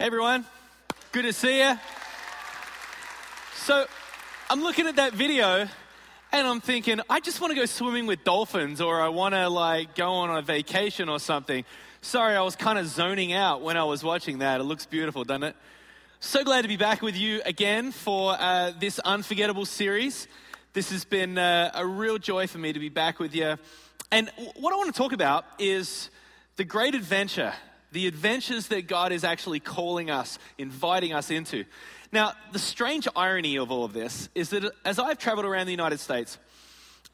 Hey everyone, good to see you. So, I'm looking at that video and I'm thinking, I just want to go swimming with dolphins or I want to like go on a vacation or something. Sorry, I was kind of zoning out when I was watching that. It looks beautiful, doesn't it? So glad to be back with you again for uh, this unforgettable series. This has been uh, a real joy for me to be back with you. And what I want to talk about is the great adventure, the adventures that God is actually calling us, inviting us into. Now, the strange irony of all of this is that as I've traveled around the United States,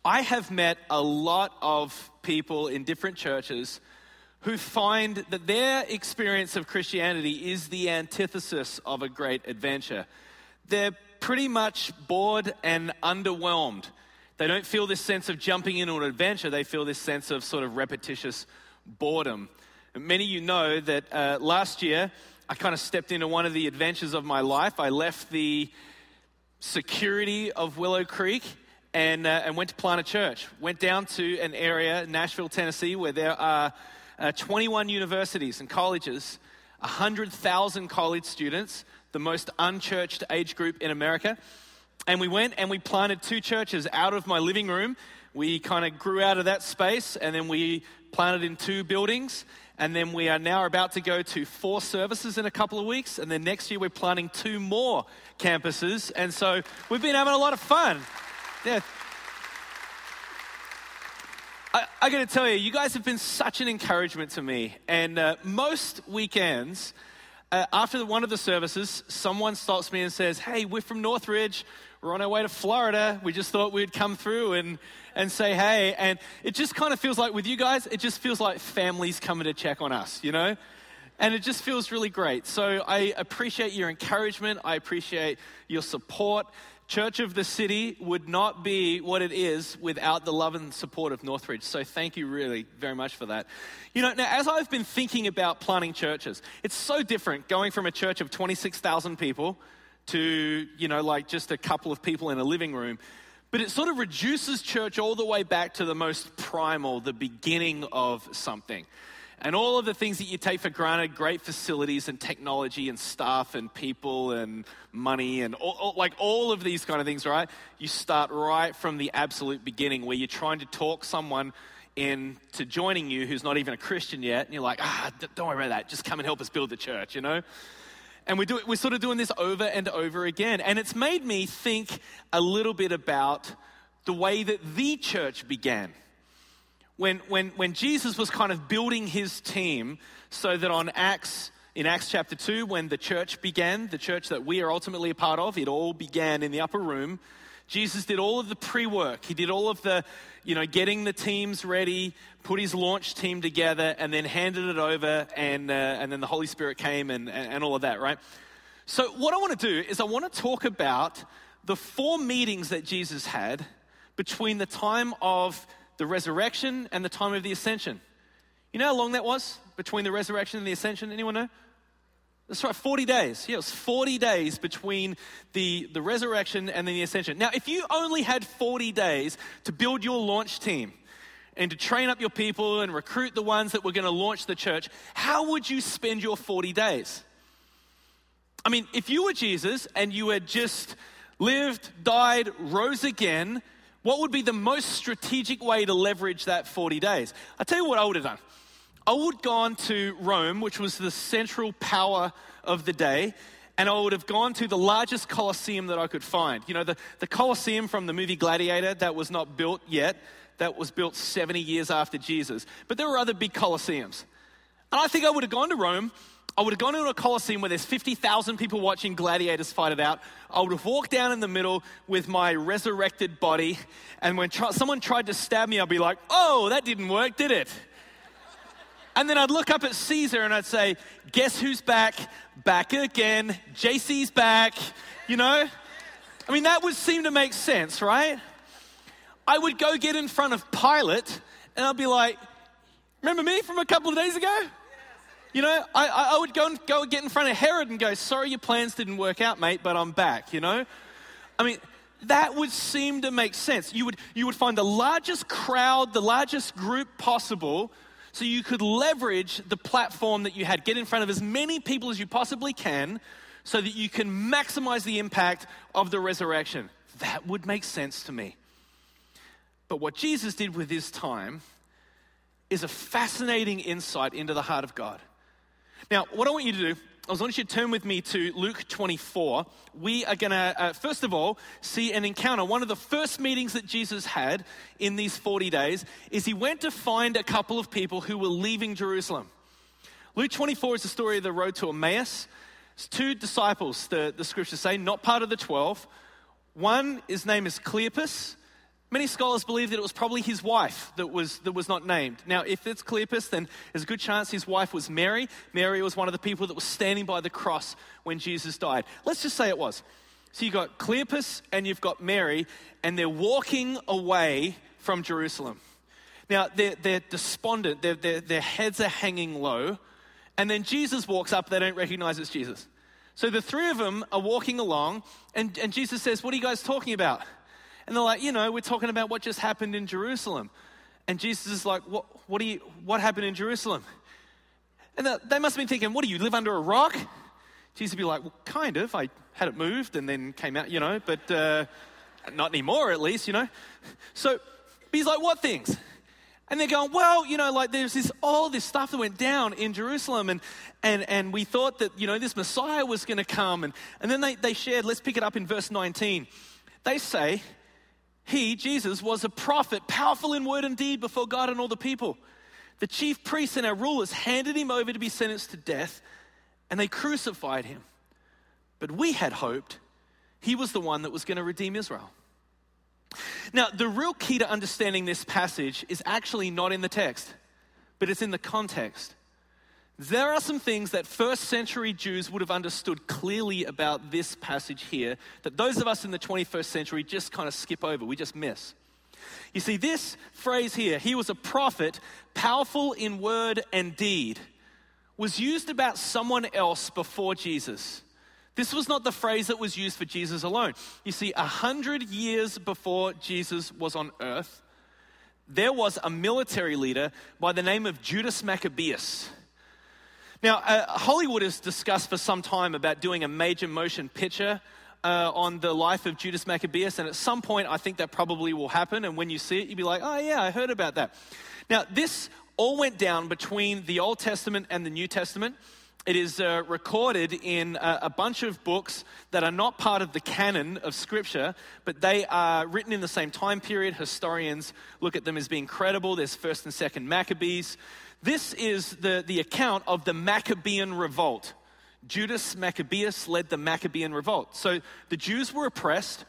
I have met a lot of people in different churches who find that their experience of Christianity is the antithesis of a great adventure. They're pretty much bored and underwhelmed. They don't feel this sense of jumping into an adventure, they feel this sense of sort of repetitious boredom. Many of you know that uh, last year I kind of stepped into one of the adventures of my life. I left the security of Willow Creek and, uh, and went to plant a church. Went down to an area, Nashville, Tennessee, where there are uh, 21 universities and colleges, 100,000 college students, the most unchurched age group in America. And we went and we planted two churches out of my living room. We kind of grew out of that space and then we planted in two buildings. And then we are now about to go to four services in a couple of weeks. And then next year we're planning two more campuses. And so we've been having a lot of fun. Yeah. I, I got to tell you, you guys have been such an encouragement to me. And uh, most weekends, uh, after one of the services, someone stops me and says, Hey, we're from Northridge. We're on our way to Florida. We just thought we'd come through and, and say hey. And it just kind of feels like with you guys, it just feels like families coming to check on us, you know? And it just feels really great. So I appreciate your encouragement. I appreciate your support. Church of the City would not be what it is without the love and support of Northridge. So thank you really very much for that. You know, now as I've been thinking about planting churches, it's so different going from a church of 26,000 people to, you know, like just a couple of people in a living room. But it sort of reduces church all the way back to the most primal, the beginning of something. And all of the things that you take for granted great facilities and technology and staff and people and money and all, all, like all of these kind of things, right? You start right from the absolute beginning where you're trying to talk someone into joining you who's not even a Christian yet. And you're like, ah, don't worry about that. Just come and help us build the church, you know? And we do, we're sort of doing this over and over again. And it's made me think a little bit about the way that the church began. When, when, when Jesus was kind of building his team so that on Acts, in Acts chapter 2, when the church began, the church that we are ultimately a part of, it all began in the upper room. Jesus did all of the pre work. He did all of the, you know, getting the teams ready, put his launch team together, and then handed it over, and, uh, and then the Holy Spirit came and, and all of that, right? So, what I want to do is I want to talk about the four meetings that Jesus had between the time of the resurrection and the time of the ascension. You know how long that was between the resurrection and the ascension? Anyone know? That's right, 40 days. Yeah, it was 40 days between the, the resurrection and then the ascension. Now, if you only had 40 days to build your launch team and to train up your people and recruit the ones that were going to launch the church, how would you spend your 40 days? I mean, if you were Jesus and you had just lived, died, rose again, what would be the most strategic way to leverage that 40 days? i tell you what I would have done. I would have gone to Rome, which was the central power of the day, and I would have gone to the largest Colosseum that I could find. You know, the, the Colosseum from the movie Gladiator that was not built yet, that was built 70 years after Jesus. But there were other big Colosseums. And I think I would have gone to Rome. I would have gone into a Colosseum where there's 50,000 people watching gladiators fight it out. I would have walked down in the middle with my resurrected body. And when tr- someone tried to stab me, I'd be like, oh, that didn't work, did it? And then I'd look up at Caesar and I'd say, Guess who's back? Back again. JC's back. You know? I mean, that would seem to make sense, right? I would go get in front of Pilate and I'd be like, Remember me from a couple of days ago? You know, I, I would go and go get in front of Herod and go, Sorry, your plans didn't work out, mate, but I'm back, you know? I mean, that would seem to make sense. You would, you would find the largest crowd, the largest group possible so you could leverage the platform that you had. Get in front of as many people as you possibly can so that you can maximize the impact of the resurrection. That would make sense to me. But what Jesus did with his time is a fascinating insight into the heart of God. Now, what I want you to do, I want you to turn with me to Luke 24. We are going to, uh, first of all, see an encounter. One of the first meetings that Jesus had in these 40 days is he went to find a couple of people who were leaving Jerusalem. Luke 24 is the story of the road to Emmaus. It's two disciples, the, the scriptures say, not part of the 12. One, his name is Cleopas, Many scholars believe that it was probably his wife that was, that was not named. Now, if it's Cleopas, then there's a good chance his wife was Mary. Mary was one of the people that was standing by the cross when Jesus died. Let's just say it was. So you've got Cleopas and you've got Mary, and they're walking away from Jerusalem. Now, they're, they're despondent, they're, they're, their heads are hanging low, and then Jesus walks up, they don't recognize it's Jesus. So the three of them are walking along, and, and Jesus says, What are you guys talking about? And they're like, you know, we're talking about what just happened in Jerusalem. And Jesus is like, what, what, do you, what happened in Jerusalem? And they must have been thinking, what do you live under a rock? Jesus would be like, well, kind of. I had it moved and then came out, you know, but uh, not anymore at least, you know. So he's like, what things? And they're going, well, you know, like there's this all this stuff that went down in Jerusalem, and and and we thought that you know this Messiah was going to come, and and then they they shared. Let's pick it up in verse 19. They say, he, Jesus, was a prophet, powerful in word and deed before God and all the people. The chief priests and our rulers handed him over to be sentenced to death, and they crucified him. But we had hoped he was the one that was going to redeem Israel. Now, the real key to understanding this passage is actually not in the text, but it's in the context. There are some things that first century Jews would have understood clearly about this passage here that those of us in the 21st century just kind of skip over, we just miss. You see, this phrase here, he was a prophet, powerful in word and deed, was used about someone else before Jesus. This was not the phrase that was used for Jesus alone. You see, a hundred years before Jesus was on earth, there was a military leader by the name of Judas Maccabeus. Now, uh, Hollywood has discussed for some time about doing a major motion picture uh, on the life of Judas Maccabeus, and at some point, I think that probably will happen. And when you see it, you'll be like, oh, yeah, I heard about that. Now, this all went down between the Old Testament and the New Testament. It is uh, recorded in a, a, bunch of books that are not part of the canon of Scripture, but they are written in the same time period. Historians look at them as being credible. There's 1st and 2nd Maccabees. This is the, the account of the Maccabean revolt. Judas Maccabeus led the Maccabean revolt. So the Jews were oppressed,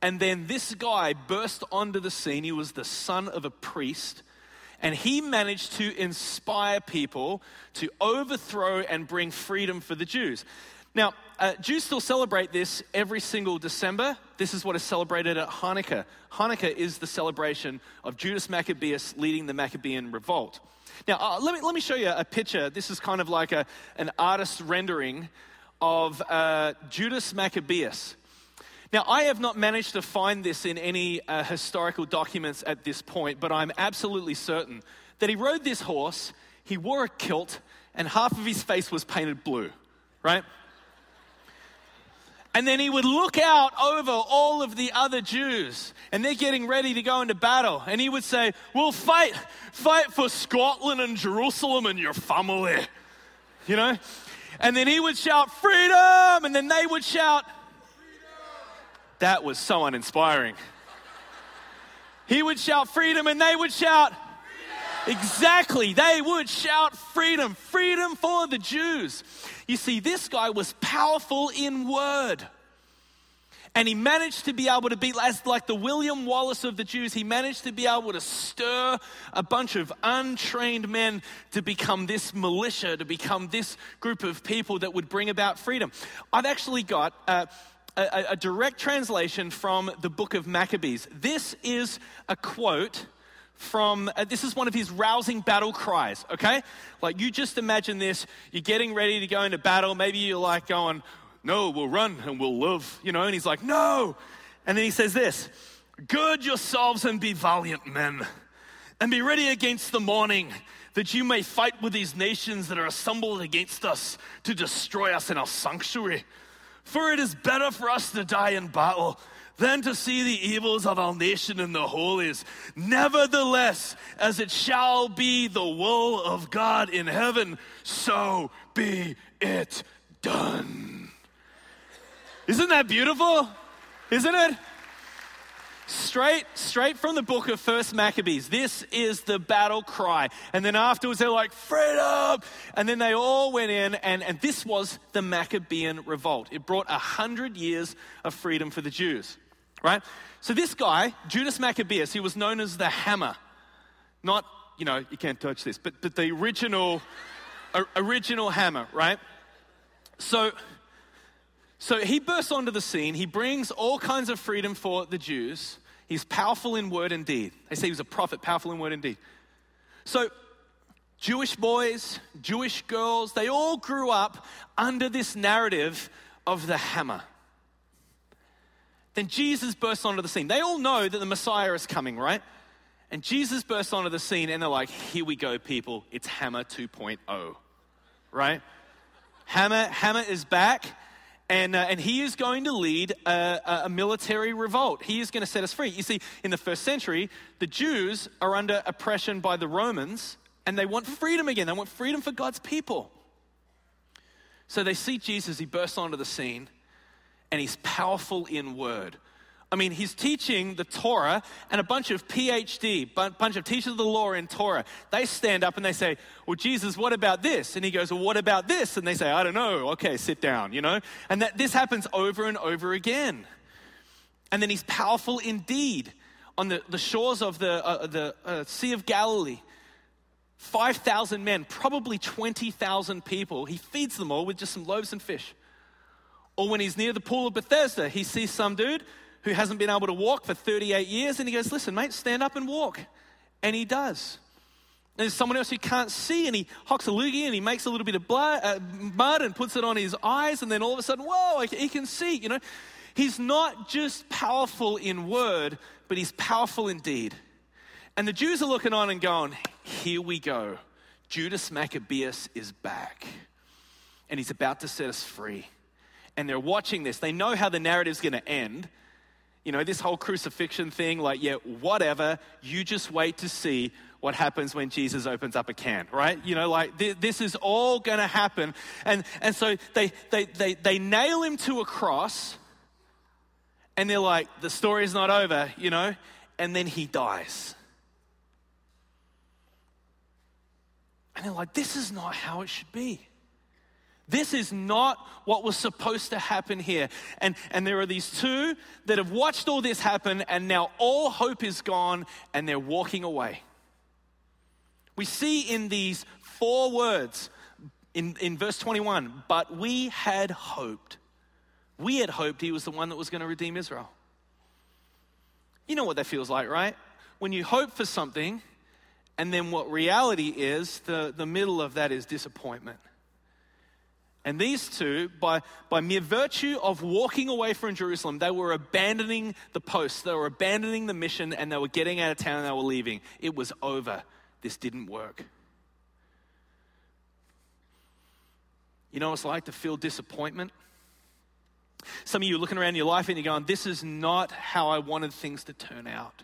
and then this guy burst onto the scene. He was the son of a priest, and he managed to inspire people to overthrow and bring freedom for the Jews. Now, uh, Jews still celebrate this every single December. This is what is celebrated at Hanukkah. Hanukkah is the celebration of Judas Maccabeus leading the Maccabean revolt. Now, uh, let, me, let me show you a picture. This is kind of like a, an artist's rendering of uh, Judas Maccabeus. Now, I have not managed to find this in any uh, historical documents at this point, but I'm absolutely certain that he rode this horse, he wore a kilt, and half of his face was painted blue, right? And then he would look out over all of the other Jews, and they're getting ready to go into battle. And he would say, We'll fight, fight for Scotland and Jerusalem and your family. You know? And then he would shout, Freedom! And then they would shout, Freedom! That was so uninspiring. He would shout, Freedom! And they would shout, Exactly. They would shout freedom, freedom for the Jews. You see, this guy was powerful in word. And he managed to be able to be, as like the William Wallace of the Jews, he managed to be able to stir a bunch of untrained men to become this militia, to become this group of people that would bring about freedom. I've actually got uh, a, a direct translation from the book of Maccabees. This is a quote from uh, this is one of his rousing battle cries, okay? Like you just imagine this, you're getting ready to go into battle, maybe you're like going, "No, we'll run and we'll live." You know, and he's like, "No." And then he says this, "Gird yourselves and be valiant men." and be ready against the morning, that you may fight with these nations that are assembled against us to destroy us in our sanctuary. For it is better for us to die in battle than to see the evils of our nation and the holies. Nevertheless, as it shall be the will of God in heaven, so be it done. Isn't that beautiful? Isn't it? Straight, straight from the book of First Maccabees. This is the battle cry. And then afterwards, they're like, freedom! And then they all went in, and, and this was the Maccabean revolt. It brought a hundred years of freedom for the Jews, right? So this guy, Judas Maccabeus, he was known as the hammer. Not, you know, you can't touch this, but, but the original, original hammer, right? So, so he bursts onto the scene. He brings all kinds of freedom for the Jews. He's powerful in word and deed. They say he was a prophet, powerful in word and deed. So, Jewish boys, Jewish girls, they all grew up under this narrative of the hammer. Then Jesus bursts onto the scene. They all know that the Messiah is coming, right? And Jesus bursts onto the scene and they're like, here we go, people. It's Hammer 2.0, right? Hammer, Hammer is back and, uh, and he is going to lead a, a, military revolt. He is going to set us free. You see, in the first century, the Jews are under oppression by the Romans, and they want freedom again. They want freedom for God's people. So they see Jesus, he bursts onto the scene, and he's powerful in word. I mean, he's teaching the Torah, and a bunch of PhD, bunch of teachers of the law in Torah, they stand up and they say, Well, Jesus, what about this? And he goes, Well, what about this? And they say, I don't know. Okay, sit down, you know? And that this happens over and over again. And then he's powerful indeed on the, the shores of the, uh, the uh, Sea of Galilee. 5,000 men, probably 20,000 people. He feeds them all with just some loaves and fish. Or when he's near the pool of Bethesda, he sees some dude who hasn't been able to walk for 38 years, and he goes, Listen, mate, stand up and walk. And he does. And there's someone else who can't see, and he hocks a loogie and he makes a little bit of blood, uh, mud and puts it on his eyes, and then all of a sudden, whoa, he can see, you know. He's not just powerful in word, but he's powerful in deed. And the Jews are looking on and going, Here we go. Judas Maccabeus is back, and he's about to set us free. And they're watching this. They know how the narrative's going to end you know, this whole crucifixion thing, like, yeah, whatever, you just wait to see what happens when Jesus opens up a can, right? You know, like th- this is all going to happen. And, and so they, they, they, they nail him to a cross, and they're like, the story's not over, you know, and then he dies. And they're like, this is not how it should be. This is not what was supposed to happen here. And, and there are these two that have watched all this happen, and now all hope is gone, and they're walking away. We see in these four words in, in verse 21 but we had hoped. We had hoped he was the one that was going to redeem Israel. You know what that feels like, right? When you hope for something, and then what reality is, the, the middle of that is disappointment. And these two, by, by mere virtue of walking away from Jerusalem, they were abandoning the post, they were abandoning the mission, and they were getting out of town and they were leaving. It was over. This didn't work. You know what it's like to feel disappointment? Some of you are looking around your life and you're going, This is not how I wanted things to turn out.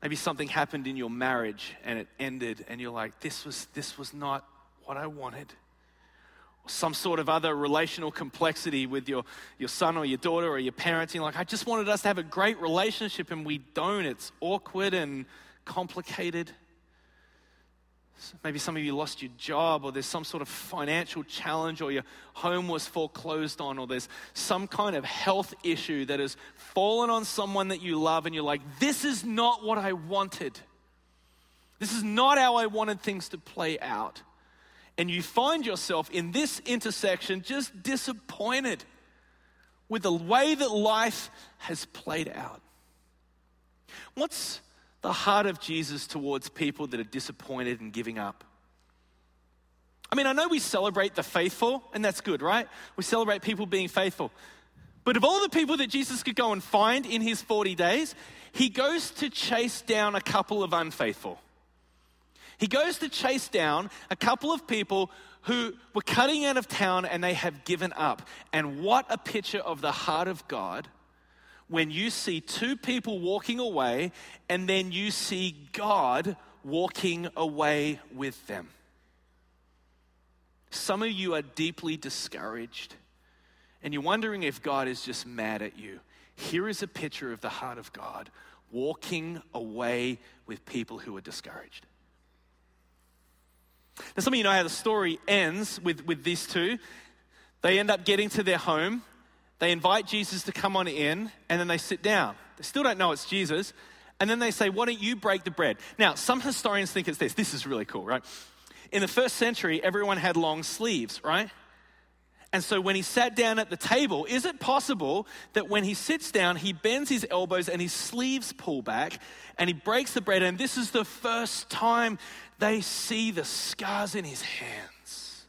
Maybe something happened in your marriage and it ended, and you're like, This was, this was not what I wanted. Some sort of other relational complexity with your, your son or your daughter or your parents. You're like, I just wanted us to have a great relationship and we don't. It's awkward and complicated. Maybe some of you lost your job, or there's some sort of financial challenge, or your home was foreclosed on, or there's some kind of health issue that has fallen on someone that you love, and you're like, This is not what I wanted. This is not how I wanted things to play out and you find yourself in this intersection just disappointed with the way that life has played out. What's the heart of Jesus towards people that are disappointed and giving up? I mean, I know we celebrate the faithful, and that's good, right? We celebrate people being faithful. But of all the people that Jesus could go and find in his 40 days, he goes to chase down a couple of unfaithful. He goes to chase down a couple of people who were cutting out of town and they have given up. And what a picture of the heart of God when you see two people walking away and then you see God walking away with them. Some of you are deeply discouraged and you're wondering if God is just mad at you. Here is a picture of the heart of God walking away with people who are discouraged. Now, some of you know how the story ends with, with these two. They end up getting to their home. They invite Jesus to come on in, and then they sit down. They still don't know it's Jesus. And then they say, Why don't you break the bread? Now, some historians think it's this. This is really cool, right? In the first century, everyone had long sleeves, right? And so when he sat down at the table, is it possible that when he sits down, he bends his elbows and his sleeves pull back and he breaks the bread? And this is the first time they see the scars in his hands.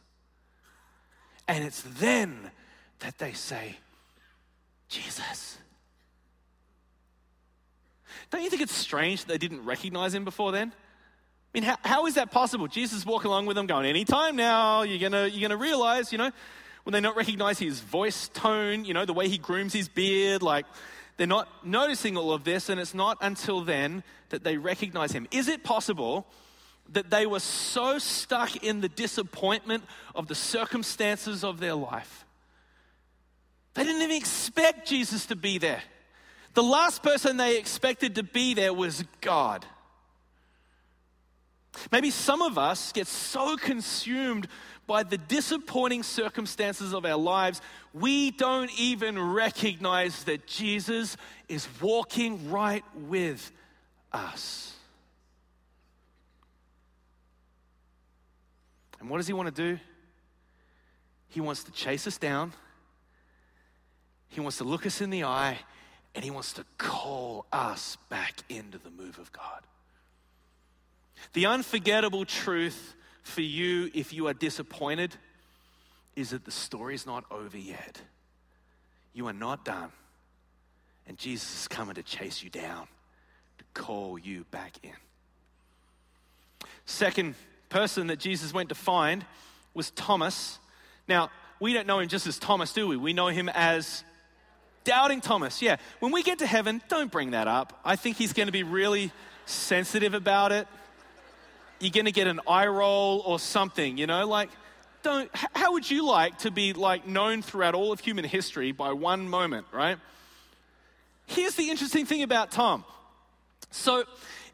And it's then that they say, Jesus. Don't you think it's strange that they didn't recognize him before then? I mean, how, how is that possible? Jesus walking along with them, going, Anytime now, you're gonna, you're gonna realize, you know, when they not recognize his voice tone, you know, the way he grooms his beard, like they're not noticing all of this, and it's not until then that they recognize him. Is it possible that they were so stuck in the disappointment of the circumstances of their life? They didn't even expect Jesus to be there. The last person they expected to be there was God. Maybe some of us get so consumed by the disappointing circumstances of our lives, we don't even recognize that Jesus is walking right with us. And what does he want to do? He wants to chase us down, he wants to look us in the eye, and he wants to call us back into the move of God. The unforgettable truth for you if you are disappointed is that the story is not over yet. You are not done. And Jesus is coming to chase you down, to call you back in. Second person that Jesus went to find was Thomas. Now, we don't know him just as Thomas, do we? We know him as Doubting Thomas. Yeah. When we get to heaven, don't bring that up. I think he's going to be really sensitive about it you're going to get an eye roll or something, you know? Like, don't, how would you like to be like known throughout all of human history by one moment, right? Here's the interesting thing about Tom. So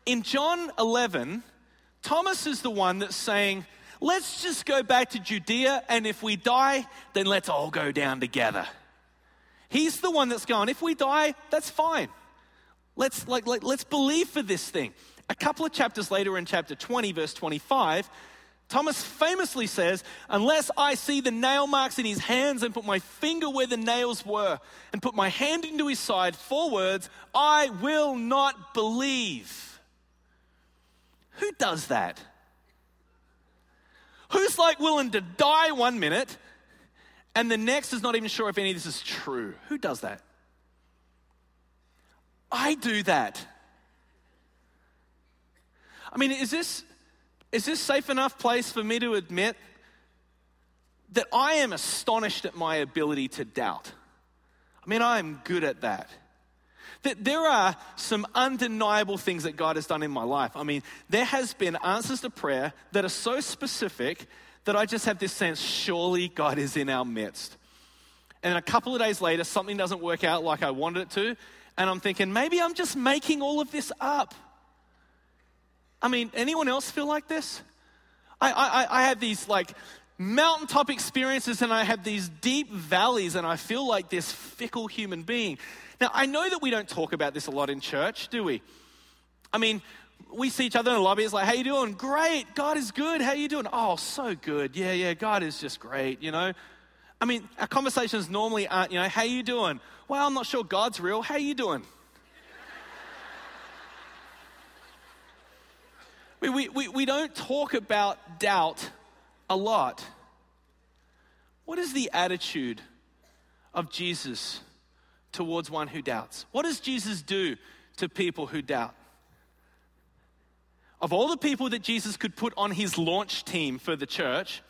in John 11, Thomas is the one that's saying, let's just go back to Judea, and if we die, then let's all go down together. He's the one that's going, if we die, that's fine. Let's, like, like, let's believe for this thing. A couple of chapters later, in chapter 20, verse 25, Thomas famously says, Unless I see the nail marks in his hands and put my finger where the nails were and put my hand into his side, four words, I will not believe. Who does that? Who's like willing to die one minute and the next is not even sure if any of this is true? Who does that? I do that. I mean, is this, is this safe enough place for me to admit that I am astonished at my ability to doubt? I mean, I am good at that. That there are some undeniable things that God has done in my life. I mean, there has been answers to prayer that are so specific that I just have this sense, surely God is in our midst. And a couple of days later, something doesn't work out like I wanted it to. And I'm thinking, maybe I'm just making all of this up. I mean, anyone else feel like this? I, I, I have these like mountaintop experiences and I have these deep valleys and I feel like this fickle human being. Now, I know that we don't talk about this a lot in church, do we? I mean, we see each other in the lobby. It's like, "How you doing? Great. God is good. How you doing? Oh, so good. Yeah, yeah. God is just great. You know. I mean, our conversations normally aren't, you know, how you doing? Well, I'm not sure God's real. How you doing? We, we, we don't talk about doubt a lot. What is the attitude of Jesus towards one who doubts? What does Jesus do to people who doubt? Of all the people that Jesus could put on his launch team for the church,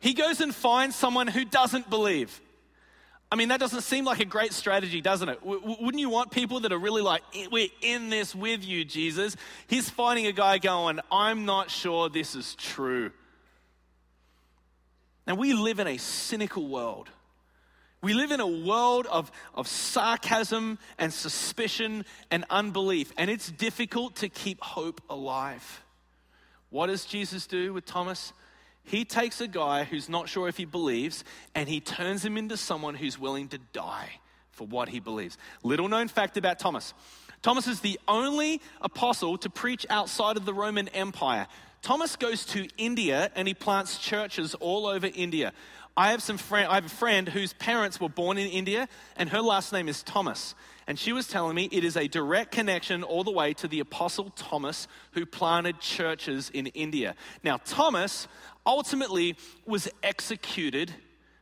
he goes and finds someone who doesn't believe. I mean, that doesn't seem like a great strategy, doesn't it? W- wouldn't you want people that are really like, we're in this with you, Jesus? He's finding a guy going, I'm not sure this is true. Now, we live in a cynical world. We live in a world of, of sarcasm and suspicion and unbelief, and it's difficult to keep hope alive. What does Jesus do with Thomas? He takes a guy who's not sure if he believes and he turns him into someone who's willing to die for what he believes. Little known fact about Thomas Thomas is the only apostle to preach outside of the Roman Empire. Thomas goes to India and he plants churches all over India. I have some friend, I have a friend whose parents were born in India, and her last name is Thomas. And she was telling me it is a direct connection all the way to the Apostle Thomas, who planted churches in India. Now, Thomas ultimately was executed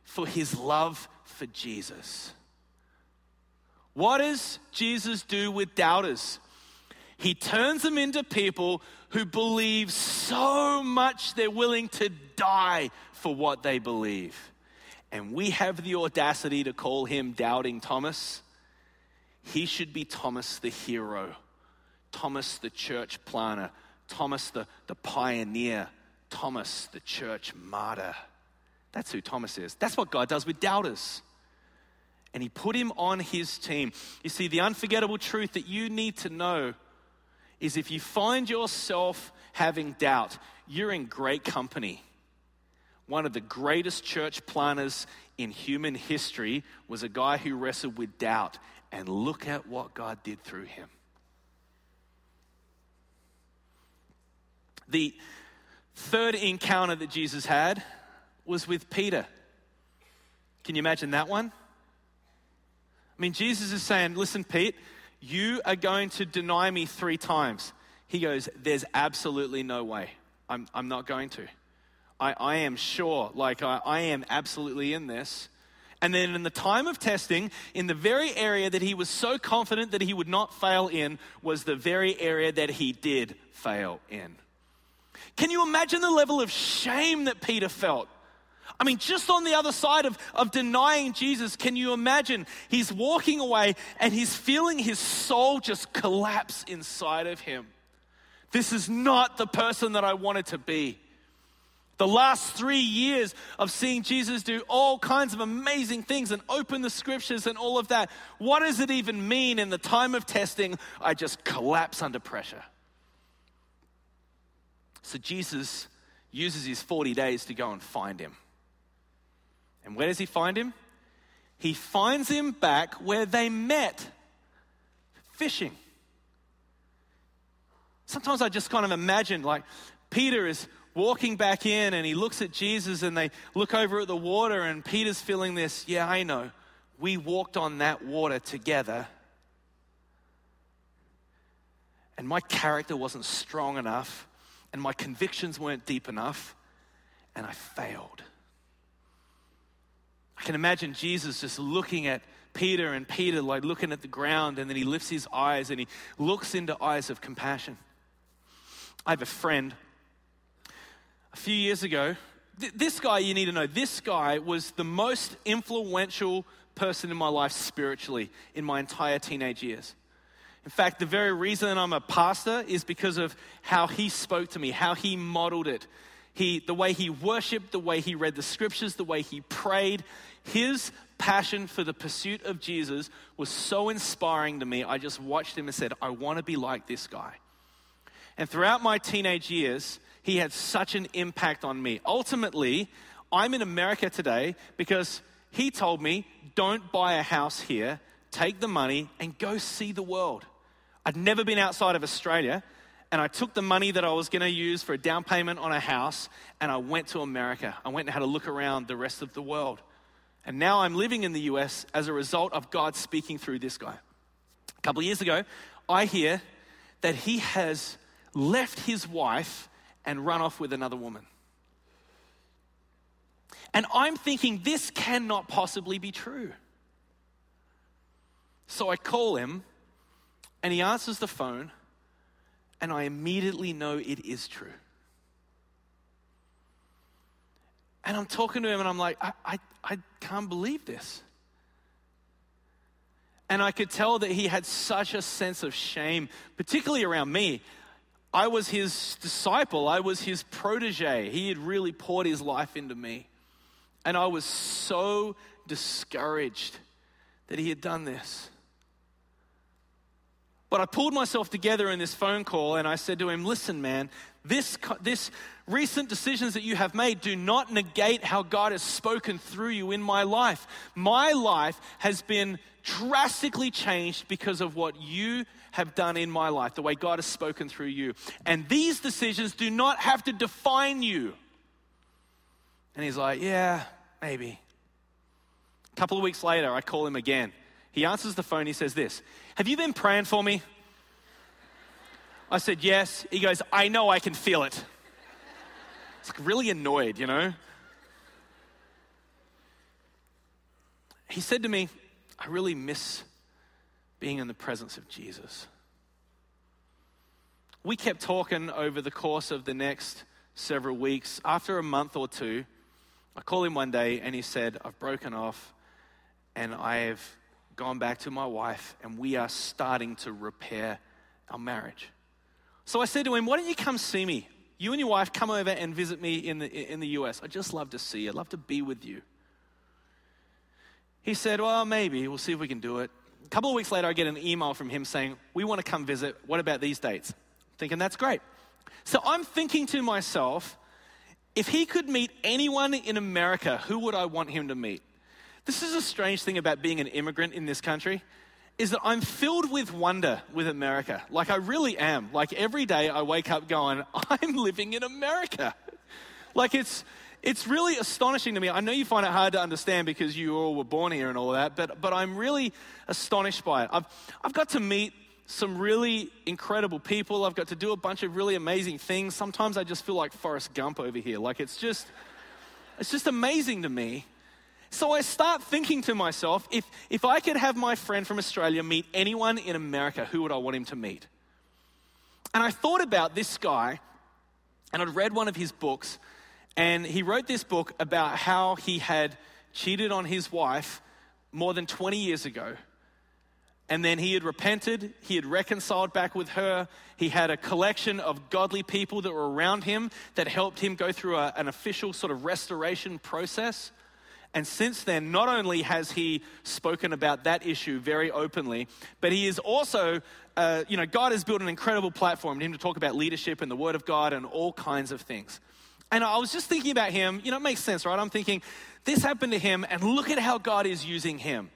for his love for Jesus. What does Jesus do with doubters? He turns them into people who believe so much they're willing to die for what they believe. And we have the audacity to call him Doubting Thomas. He should be Thomas the hero, Thomas the church planner, Thomas the, the pioneer, Thomas the church martyr. That's who Thomas is. That's what God does with doubters. And he put him on his team. You see, the unforgettable truth that you need to know is if you find yourself having doubt, you're in great company. One of the greatest church planners in human history was a guy who wrestled with doubt, and look at what God did through him. The third encounter that Jesus had was with Peter. Can you imagine that one? I mean, Jesus is saying, Listen, Pete, you are going to deny me three times. He goes, There's absolutely no way. I'm, I'm not going to. I, I am sure, like, I, I am absolutely in this. And then in the time of testing, in the very area that he was so confident that he would not fail in, was the very area that he did fail in. Can you imagine the level of shame that Peter felt? I mean, just on the other side of, of denying Jesus, can you imagine? He's walking away and he's feeling his soul just collapse inside of him. This is not the person that I wanted to be. The last three years of seeing Jesus do all kinds of amazing things and open the scriptures and all of that. What does it even mean in the time of testing? I just collapse under pressure. So Jesus uses his 40 days to go and find him. And where does he find him? He finds him back where they met fishing. Sometimes I just kind of imagine like Peter is walking back in and he looks at Jesus and they look over at the water and Peter's feeling this, yeah, I know. We walked on that water together. And my character wasn't strong enough and my convictions weren't deep enough and I failed. I can imagine Jesus just looking at Peter and Peter like looking at the ground and then he lifts his eyes and he looks into eyes of compassion. I have a friend a few years ago. Th- this guy, you need to know, this guy was the most influential person in my life spiritually in my entire teenage years. In fact, the very reason I'm a pastor is because of how he spoke to me, how he modeled it. He, the way he worshiped, the way he read the scriptures, the way he prayed, his passion for the pursuit of Jesus was so inspiring to me. I just watched him and said, I want to be like this guy. And throughout my teenage years, he had such an impact on me. Ultimately, I'm in America today because he told me, don't buy a house here, take the money and go see the world. I'd never been outside of Australia, and I took the money that I was going to use for a down payment on a house, and I went to America. I went and had a look around the rest of the world. And now I'm living in the US as a result of God speaking through this guy. A couple of years ago, I hear that he has left his wife and run off with another woman. And I'm thinking, this cannot possibly be true. So I call him, and he answers the phone, and I immediately know it is true. And I'm talking to him, and I'm like, I, I, I can't believe this. And I could tell that he had such a sense of shame, particularly around me. I was his disciple, I was his protege. He had really poured his life into me. And I was so discouraged that he had done this. But I pulled myself together in this phone call and I said to him, Listen, man, this, this recent decisions that you have made do not negate how God has spoken through you in my life. My life has been drastically changed because of what you have done in my life, the way God has spoken through you. And these decisions do not have to define you. And he's like, Yeah, maybe. A couple of weeks later, I call him again. He answers the phone. He says, This Have you been praying for me? I said, Yes. He goes, I know I can feel it. It's like really annoyed, you know? He said to me, I really miss being in the presence of Jesus. We kept talking over the course of the next several weeks. After a month or two, I called him one day and he said, I've broken off and I have gone back to my wife and we are starting to repair our marriage. So I said to him, Why don't you come see me? You and your wife come over and visit me in the, in the US. I'd just love to see you. I'd love to be with you. He said, Well, maybe. We'll see if we can do it. A couple of weeks later, I get an email from him saying, We want to come visit. What about these dates? thinking, That's great. So I'm thinking to myself, if he could meet anyone in America, who would I want him to meet? This is a strange thing about being an immigrant in this country is that I'm filled with wonder with America. Like I really am. Like every day I wake up going, I'm living in America. like it's it's really astonishing to me. I know you find it hard to understand because you all were born here and all that, but but I'm really astonished by it. I've I've got to meet some really incredible people. I've got to do a bunch of really amazing things. Sometimes I just feel like Forrest Gump over here. Like it's just it's just amazing to me so I start thinking to myself if, if I could have my friend from Australia meet anyone in America, who would I want him to meet? And I thought about this guy, and I'd read one of his books, and he wrote this book about how he had cheated on his wife more than 20 years ago. And then he had repented, he had reconciled back with her. He had a collection of godly people that were around him that helped him go through a, an official sort of restoration process. And since then, not only has he spoken about that issue very openly, but he is also, uh, you know, God has built an incredible platform for him to talk about leadership and the Word of God and all kinds of things. And I was just thinking about him, you know, it makes sense, right? I'm thinking, this happened to him, and look at how God is using him.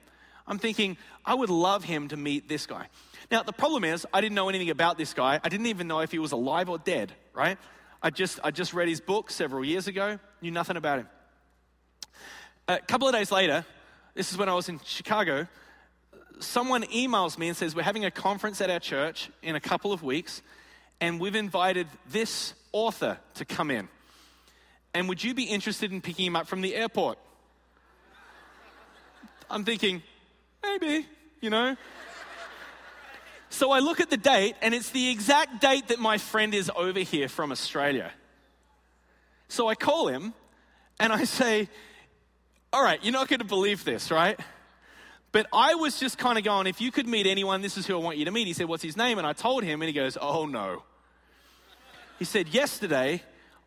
I'm thinking, I would love him to meet this guy. Now, the problem is, I didn't know anything about this guy. I didn't even know if he was alive or dead, right? I just, I just read his book several years ago, knew nothing about him. A couple of days later, this is when I was in Chicago, someone emails me and says, We're having a conference at our church in a couple of weeks, and we've invited this author to come in. And would you be interested in picking him up from the airport? I'm thinking, maybe, you know. So I look at the date, and it's the exact date that my friend is over here from Australia. So I call him and I say, all right, you're not going to believe this, right? But I was just kind of going, if you could meet anyone, this is who I want you to meet. He said, What's his name? And I told him, and he goes, Oh no. He said, Yesterday,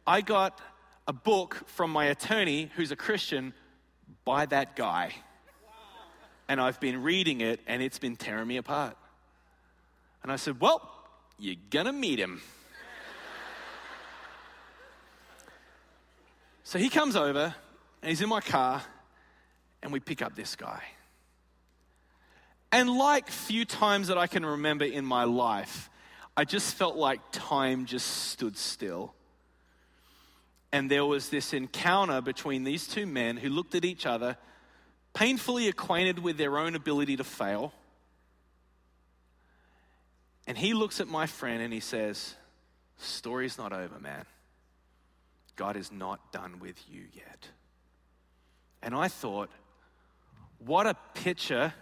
I got a book from my attorney who's a Christian by that guy. And I've been reading it, and it's been tearing me apart. And I said, Well, you're going to meet him. so he comes over, and he's in my car and we pick up this guy. And like few times that I can remember in my life, I just felt like time just stood still. And there was this encounter between these two men who looked at each other, painfully acquainted with their own ability to fail. And he looks at my friend and he says, Story's not over, man. God is not done with you yet. And I thought, what a picture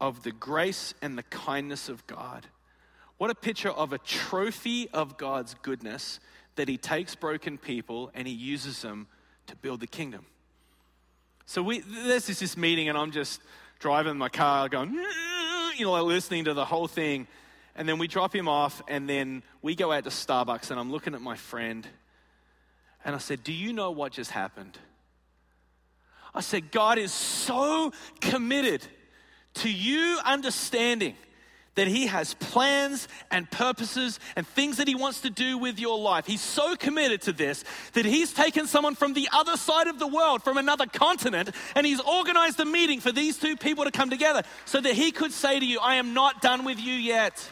of the grace and the kindness of God. What a picture of a trophy of God's goodness that He takes broken people and He uses them to build the kingdom. So we, this, this meeting, and I'm just driving my car going, mm, you know, like listening to the whole thing. And then we drop him off, and then we go out to Starbucks, and I'm looking at my friend, and I said, Do you know what just happened? I said, God is so committed to you understanding that He has plans and purposes and things that He wants to do with your life. He's so committed to this that He's taken someone from the other side of the world, from another continent, and He's organized a meeting for these two people to come together so that He could say to you, I am not done with you yet.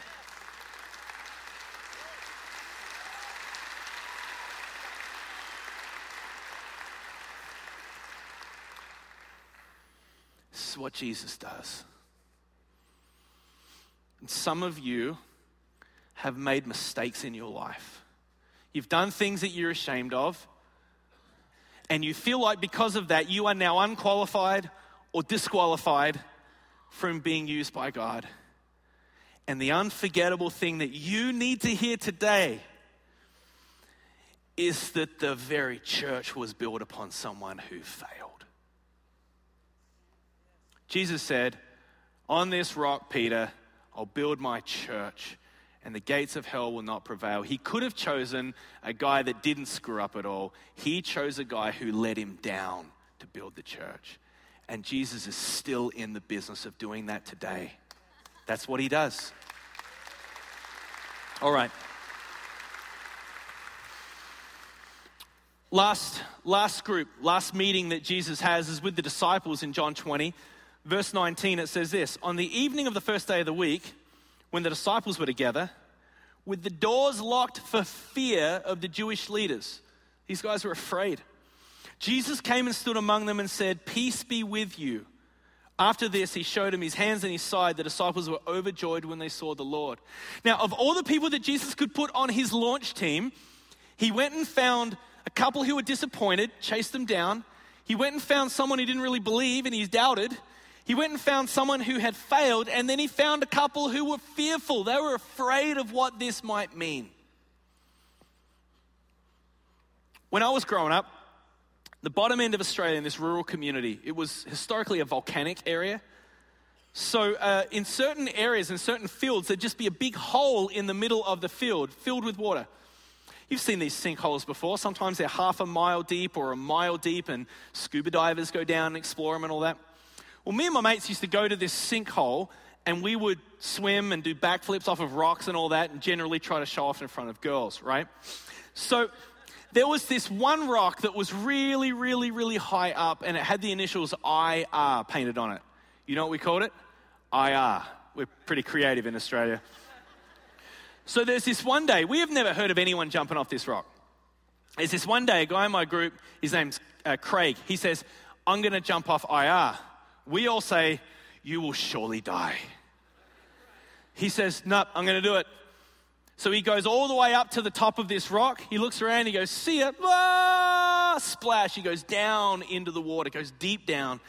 Is what Jesus does. And some of you have made mistakes in your life. You've done things that you're ashamed of, and you feel like because of that, you are now unqualified or disqualified from being used by God. And the unforgettable thing that you need to hear today is that the very church was built upon someone who failed. Jesus said, On this rock, Peter, I'll build my church, and the gates of hell will not prevail. He could have chosen a guy that didn't screw up at all. He chose a guy who let him down to build the church. And Jesus is still in the business of doing that today. That's what he does. All right. Last, last group, last meeting that Jesus has is with the disciples in John 20 verse 19, it says this On the evening of the first day of the week, when the disciples were together, with the doors locked for fear of the Jewish leaders, these guys were afraid. Jesus came and stood among them and said, Peace be with you. After this, he showed him his hands and his side. The disciples were overjoyed when they saw the Lord. Now, of all the people that Jesus could put on his launch team, he went and found a couple who were disappointed, chased them down. He went and found someone he didn't really believe and he doubted. He went and found someone who had failed, and then he found a couple who were fearful. They were afraid of what this might mean. When I was growing up, the bottom end of Australia in this rural community, it was historically a volcanic area. So, uh, in certain areas, in certain fields, there'd just be a big hole in the middle of the field filled with water. You've seen these sinkholes before. Sometimes they're half a mile deep or a mile deep, and scuba divers go down and explore them and all that. Well, me and my mates used to go to this sinkhole and we would swim and do backflips off of rocks and all that and generally try to show off in front of girls, right? So there was this one rock that was really, really, really high up and it had the initials IR painted on it. You know what we called it? IR. We're pretty creative in Australia. So there's this one day, we have never heard of anyone jumping off this rock. There's this one day, a guy in my group, his name's uh, Craig, he says, I'm going to jump off IR we all say, You will surely die. He says, Nope, I'm going to do it. So he goes all the way up to the top of this rock. He looks around, he goes, See it, ah, splash. He goes down into the water, goes deep down.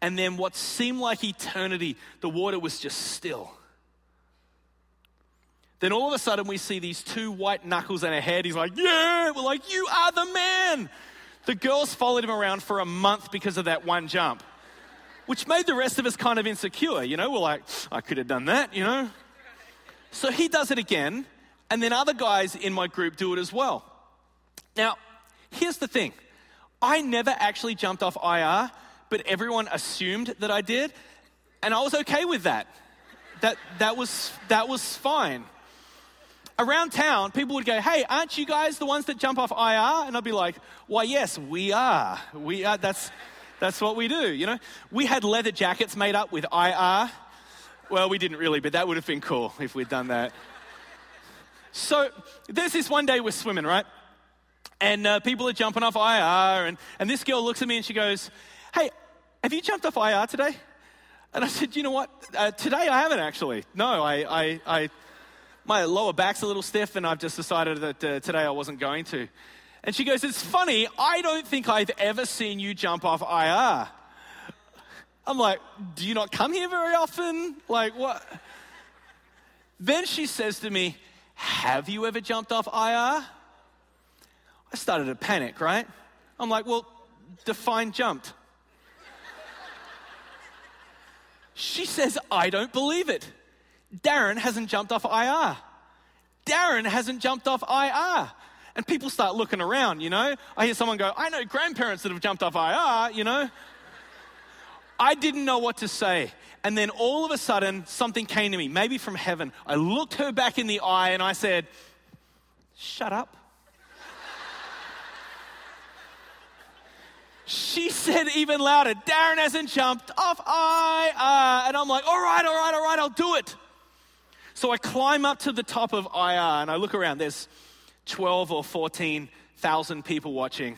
And then what seemed like eternity, the water was just still. Then all of a sudden, we see these two white knuckles and a head. He's like, Yeah, we're like, You are the man. The girls followed him around for a month because of that one jump which made the rest of us kind of insecure. You know, we're like, I could have done that, you know? So he does it again, and then other guys in my group do it as well. Now, here's the thing I never actually jumped off IR, but everyone assumed that I did, and I was okay with that. That, that, was, that was fine. Around town, people would go, Hey, aren't you guys the ones that jump off IR? And I'd be like, Why, yes, we are. We are. That's, that's what we do, you know? We had leather jackets made up with IR. Well, we didn't really, but that would have been cool if we'd done that. So there's this one day we're swimming, right? And uh, people are jumping off IR, and, and this girl looks at me and she goes, Hey, have you jumped off IR today? And I said, You know what? Uh, today I haven't actually. No, I, I, I, my lower back's a little stiff, and I've just decided that uh, today I wasn't going to. And she goes, It's funny, I don't think I've ever seen you jump off IR. I'm like, Do you not come here very often? Like, what? Then she says to me, Have you ever jumped off IR? I started to panic, right? I'm like, Well, define jumped. she says, I don't believe it. Darren hasn't jumped off IR. Darren hasn't jumped off IR. And people start looking around, you know. I hear someone go, I know grandparents that have jumped off IR, you know. I didn't know what to say. And then all of a sudden, something came to me, maybe from heaven. I looked her back in the eye and I said, Shut up. she said even louder, Darren hasn't jumped off IR. And I'm like, All right, all right, all right, I'll do it. So I climb up to the top of IR and I look around. There's 12 or 14,000 people watching.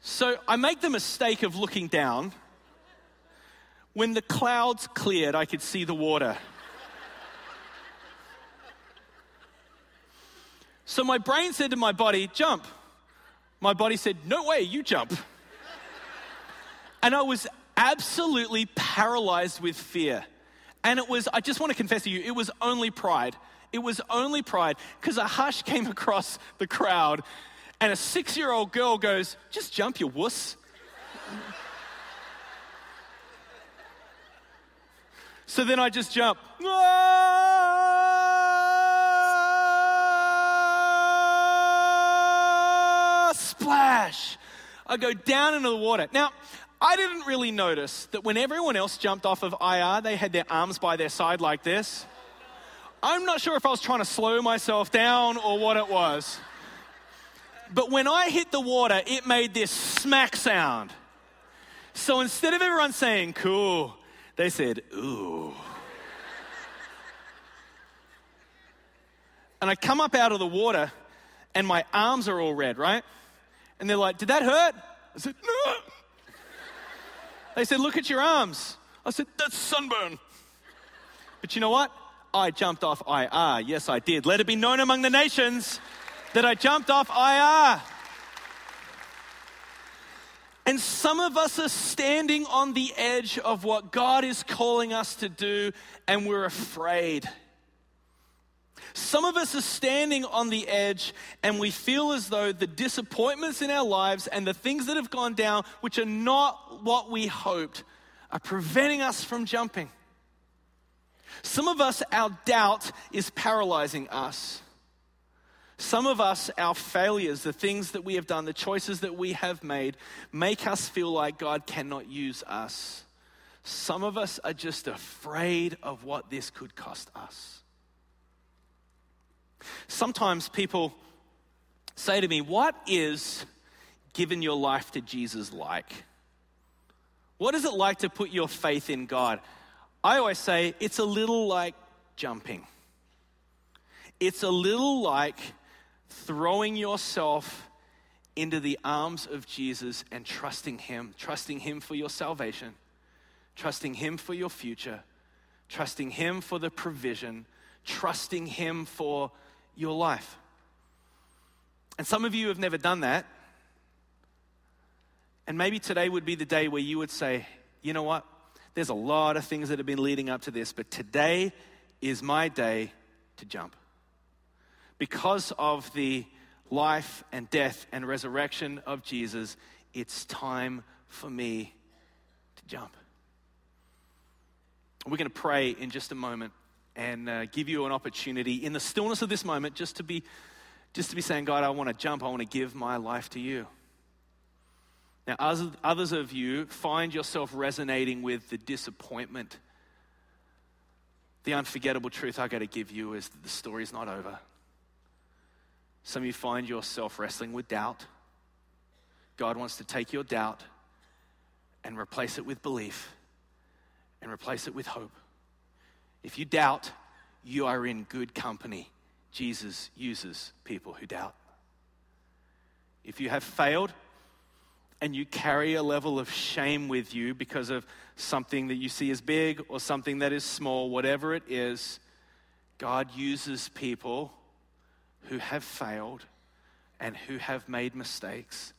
so I make the mistake of looking down. When the clouds cleared, I could see the water. So my brain said to my body, jump. My body said, no way, you jump. and I was absolutely paralyzed with fear. And it was, I just want to confess to you, it was only pride. It was only pride because a hush came across the crowd and a six year old girl goes, Just jump, you wuss. so then I just jump. Ah, splash. I go down into the water. Now, I didn't really notice that when everyone else jumped off of IR, they had their arms by their side like this. I'm not sure if I was trying to slow myself down or what it was. But when I hit the water, it made this smack sound. So instead of everyone saying, cool, they said, ooh. and I come up out of the water, and my arms are all red, right? And they're like, did that hurt? I said, no. They said, Look at your arms. I said, That's sunburn. But you know what? I jumped off IR. Yes, I did. Let it be known among the nations that I jumped off IR. And some of us are standing on the edge of what God is calling us to do, and we're afraid. Some of us are standing on the edge and we feel as though the disappointments in our lives and the things that have gone down, which are not what we hoped, are preventing us from jumping. Some of us, our doubt is paralyzing us. Some of us, our failures, the things that we have done, the choices that we have made, make us feel like God cannot use us. Some of us are just afraid of what this could cost us. Sometimes people say to me, What is giving your life to Jesus like? What is it like to put your faith in God? I always say it's a little like jumping. It's a little like throwing yourself into the arms of Jesus and trusting Him, trusting Him for your salvation, trusting Him for your future, trusting Him for the provision, trusting Him for your life. And some of you have never done that. And maybe today would be the day where you would say, you know what? There's a lot of things that have been leading up to this, but today is my day to jump. Because of the life and death and resurrection of Jesus, it's time for me to jump. We're going to pray in just a moment and uh, give you an opportunity in the stillness of this moment just to be just to be saying god i want to jump i want to give my life to you now others of you find yourself resonating with the disappointment the unforgettable truth i got to give you is that the story's not over some of you find yourself wrestling with doubt god wants to take your doubt and replace it with belief and replace it with hope if you doubt, you are in good company. Jesus uses people who doubt. If you have failed and you carry a level of shame with you because of something that you see as big or something that is small, whatever it is, God uses people who have failed and who have made mistakes,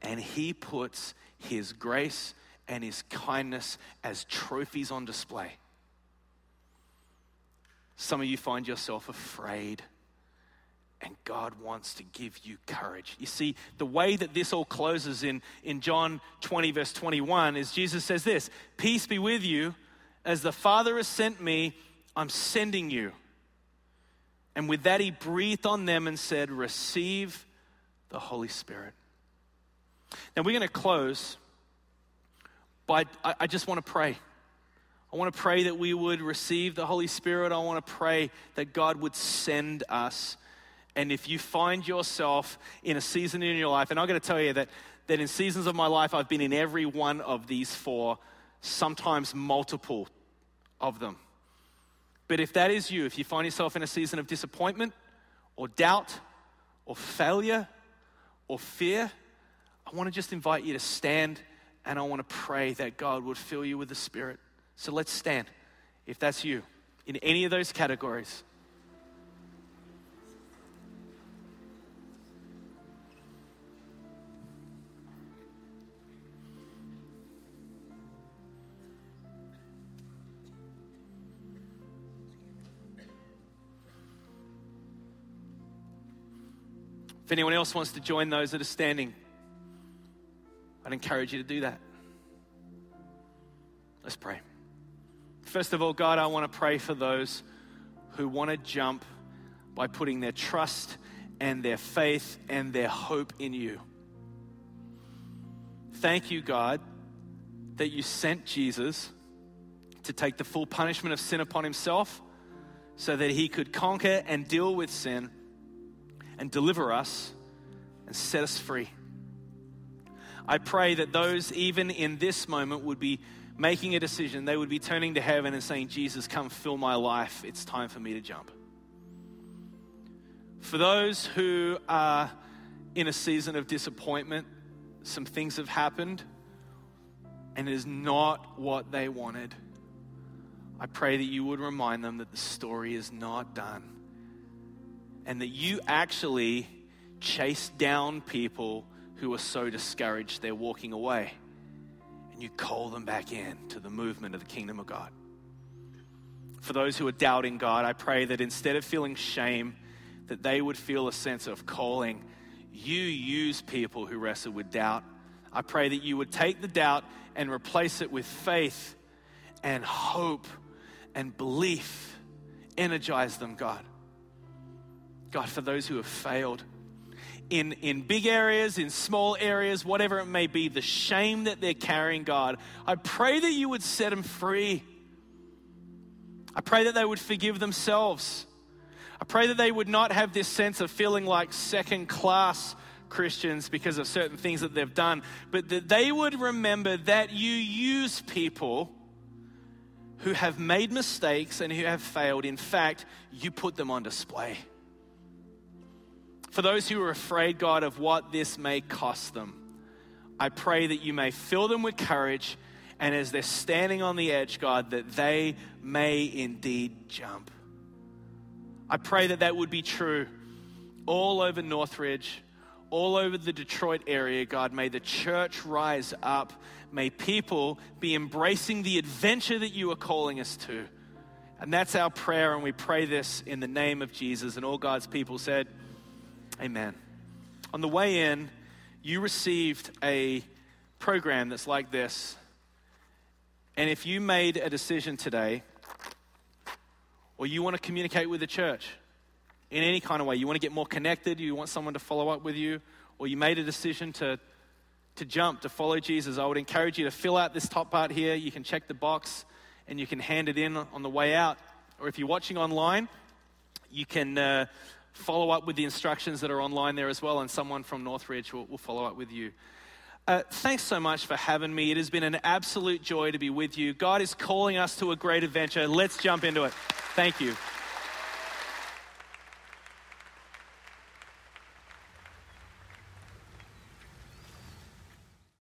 and He puts His grace and His kindness as trophies on display. Some of you find yourself afraid, and God wants to give you courage. You see, the way that this all closes in, in John 20, verse 21, is Jesus says this Peace be with you. As the Father has sent me, I'm sending you. And with that, he breathed on them and said, Receive the Holy Spirit. Now, we're going to close by, I, I just want to pray. I want to pray that we would receive the Holy Spirit. I want to pray that God would send us. And if you find yourself in a season in your life, and I'm going to tell you that, that in seasons of my life, I've been in every one of these four, sometimes multiple of them. But if that is you, if you find yourself in a season of disappointment or doubt or failure or fear, I want to just invite you to stand and I want to pray that God would fill you with the Spirit. So let's stand if that's you in any of those categories. If anyone else wants to join those that are standing, I'd encourage you to do that. Let's pray. First of all, God, I want to pray for those who want to jump by putting their trust and their faith and their hope in you. Thank you, God, that you sent Jesus to take the full punishment of sin upon himself so that he could conquer and deal with sin and deliver us and set us free. I pray that those, even in this moment, would be making a decision. They would be turning to heaven and saying, Jesus, come fill my life. It's time for me to jump. For those who are in a season of disappointment, some things have happened and it is not what they wanted. I pray that you would remind them that the story is not done and that you actually chase down people who are so discouraged they're walking away. And you call them back in to the movement of the kingdom of God. For those who are doubting God, I pray that instead of feeling shame, that they would feel a sense of calling. You use people who wrestle with doubt. I pray that you would take the doubt and replace it with faith and hope and belief. Energize them, God. God, for those who have failed, in, in big areas, in small areas, whatever it may be, the shame that they're carrying, God, I pray that you would set them free. I pray that they would forgive themselves. I pray that they would not have this sense of feeling like second class Christians because of certain things that they've done, but that they would remember that you use people who have made mistakes and who have failed. In fact, you put them on display for those who are afraid, God, of what this may cost them, I pray that you may fill them with courage, and as they're standing on the edge, God, that they may indeed jump. I pray that that would be true all over Northridge, all over the Detroit area, God. May the church rise up. May people be embracing the adventure that you are calling us to. And that's our prayer, and we pray this in the name of Jesus. And all God's people said, Amen. On the way in, you received a program that's like this. And if you made a decision today, or you want to communicate with the church in any kind of way, you want to get more connected, you want someone to follow up with you, or you made a decision to, to jump, to follow Jesus, I would encourage you to fill out this top part here. You can check the box and you can hand it in on the way out. Or if you're watching online, you can. Uh, follow up with the instructions that are online there as well, and someone from Northridge will, will follow up with you. Uh, thanks so much for having me. It has been an absolute joy to be with you. God is calling us to a great adventure. Let's jump into it. Thank you.